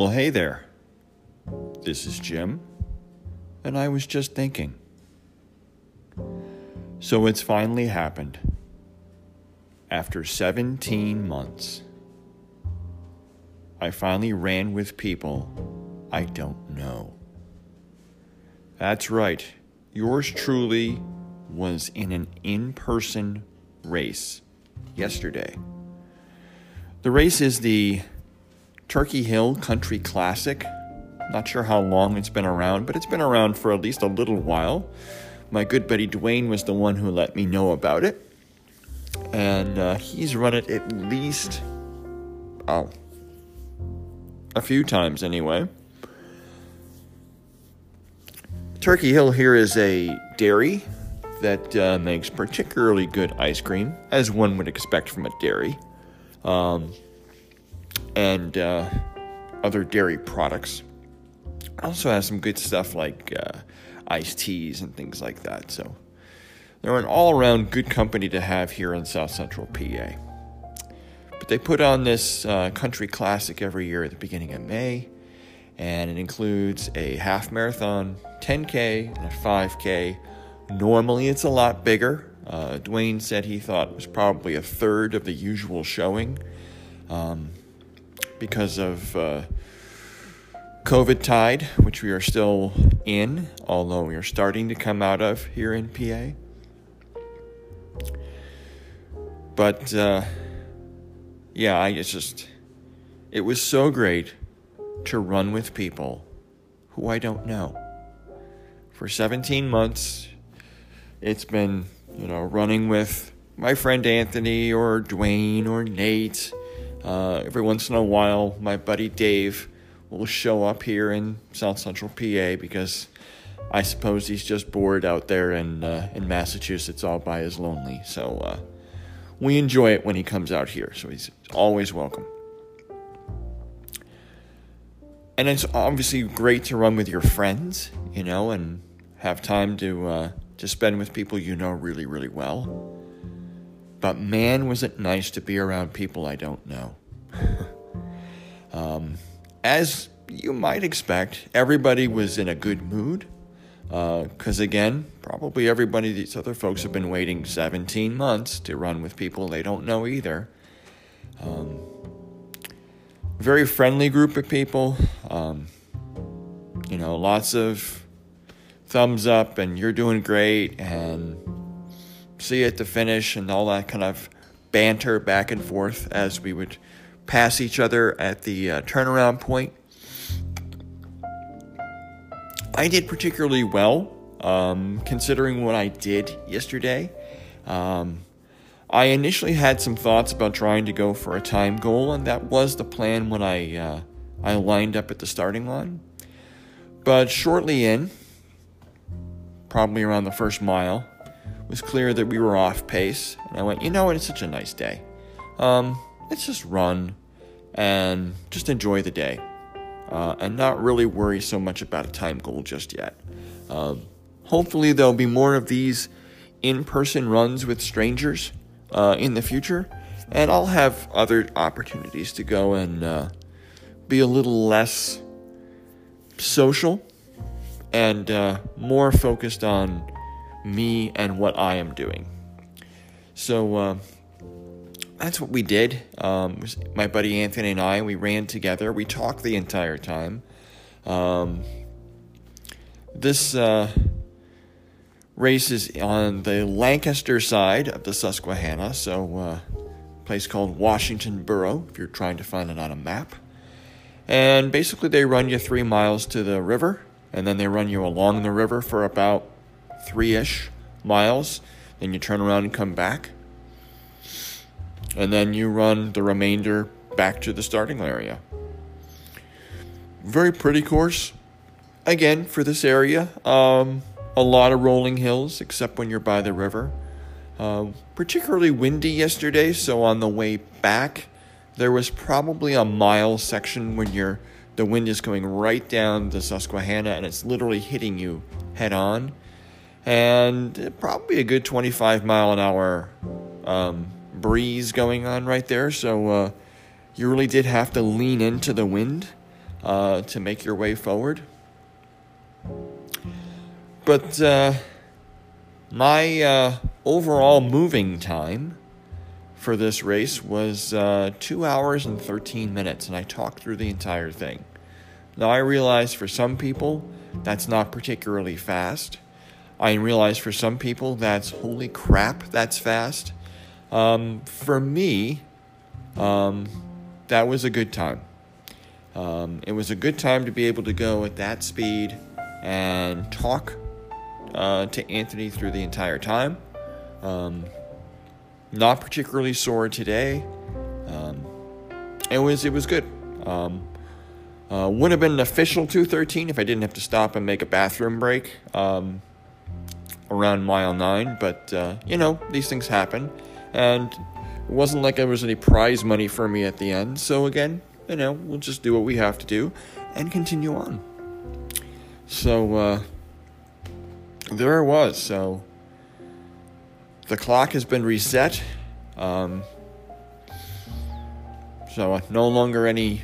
Well, hey there. This is Jim, and I was just thinking. So it's finally happened. After 17 months, I finally ran with people I don't know. That's right, yours truly was in an in person race yesterday. The race is the Turkey Hill Country Classic. Not sure how long it's been around, but it's been around for at least a little while. My good buddy Dwayne was the one who let me know about it. And uh, he's run it at least, oh, a few times anyway. Turkey Hill here is a dairy that uh, makes particularly good ice cream, as one would expect from a dairy, um, and uh, other dairy products. Also has some good stuff like uh, iced teas and things like that. So they're an all-around good company to have here in South Central PA. But they put on this uh, country classic every year at the beginning of May, and it includes a half marathon, 10K, and a 5K Normally, it's a lot bigger. Uh, Dwayne said he thought it was probably a third of the usual showing um, because of uh, COVID tide, which we are still in, although we are starting to come out of here in PA. But uh, yeah, I it's just it was so great to run with people who I don't know. For 17 months, it's been, you know, running with my friend Anthony or Dwayne or Nate. Uh, every once in a while, my buddy Dave will show up here in South Central PA because I suppose he's just bored out there in uh, in Massachusetts all by his lonely. So uh, we enjoy it when he comes out here. So he's always welcome. And it's obviously great to run with your friends, you know, and have time to uh, to spend with people you know really, really well. But man, was it nice to be around people I don't know. um, as you might expect, everybody was in a good mood. Because uh, again, probably everybody, these other folks have been waiting 17 months to run with people they don't know either. Um, very friendly group of people. Um, you know, lots of thumbs up and you're doing great and see at the finish and all that kind of banter back and forth as we would pass each other at the uh, turnaround point. I did particularly well um, considering what I did yesterday. Um, I initially had some thoughts about trying to go for a time goal, and that was the plan when I uh, I lined up at the starting line. But shortly in, probably around the first mile, was clear that we were off pace. And I went, you know what, it's such a nice day. Um, let's just run and just enjoy the day uh, and not really worry so much about a time goal just yet. Um, hopefully, there'll be more of these in person runs with strangers uh, in the future, and I'll have other opportunities to go and uh, be a little less social and uh, more focused on me and what I am doing. So uh, that's what we did. Um, my buddy Anthony and I, we ran together. We talked the entire time. Um, this uh, race is on the Lancaster side of the Susquehanna, so uh, place called Washington Borough, if you're trying to find it on a map. And basically, they run you three miles to the river and then they run you along the river for about three ish miles. Then you turn around and come back. And then you run the remainder back to the starting area. Very pretty course. Again, for this area, um, a lot of rolling hills, except when you're by the river. Uh, particularly windy yesterday, so on the way back, there was probably a mile section when you're the wind is coming right down the Susquehanna and it's literally hitting you head on. And probably a good 25 mile an hour um, breeze going on right there. So uh, you really did have to lean into the wind. uh, to make your way forward. But uh, my uh, overall moving time for this race was uh, two hours and 13 minutes, and I talked through the entire thing. Now, I realize for some people that's not particularly fast. I realize for some people that's holy crap, that's fast. Um, for me, um, that was a good time. Um, it was a good time to be able to go at that speed and talk uh, to Anthony through the entire time. Um, not particularly sore today. Um, it was it was good. Um, uh, would have been an official 213 if I didn't have to stop and make a bathroom break um, around mile nine. But uh, you know these things happen, and it wasn't like there was any prize money for me at the end. So again, you know, we'll just do what we have to do and continue on. So uh, there it was. So the clock has been reset. Um, so uh, no longer any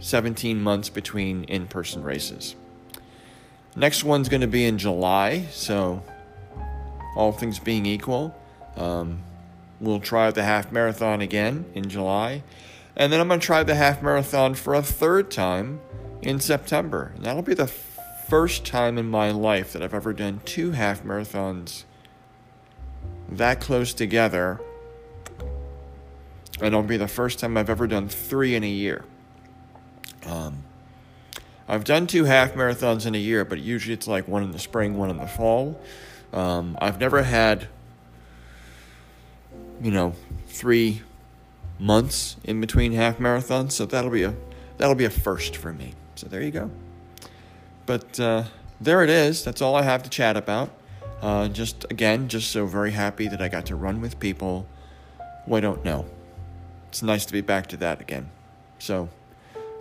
17 months between in person races. Next one's going to be in July, so all things being equal, um, we'll try the half marathon again in July. And then I'm going to try the half marathon for a third time in September. And that'll be the first time in my life that I've ever done two half marathons that close together. And it'll be the first time I've ever done three in a year. Um, I've done two half marathons in a year, but usually it's like one in the spring, one in the fall. Um, I've never had, you know, three months in between half marathons, so that'll be a that'll be a first for me. So there you go. But uh, there it is. That's all I have to chat about. Uh, just again, just so very happy that I got to run with people who I don't know. It's nice to be back to that again. So,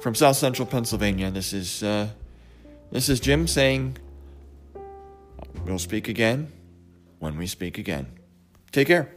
from South Central Pennsylvania, this is uh, this is Jim saying, "We'll speak again when we speak again." Take care.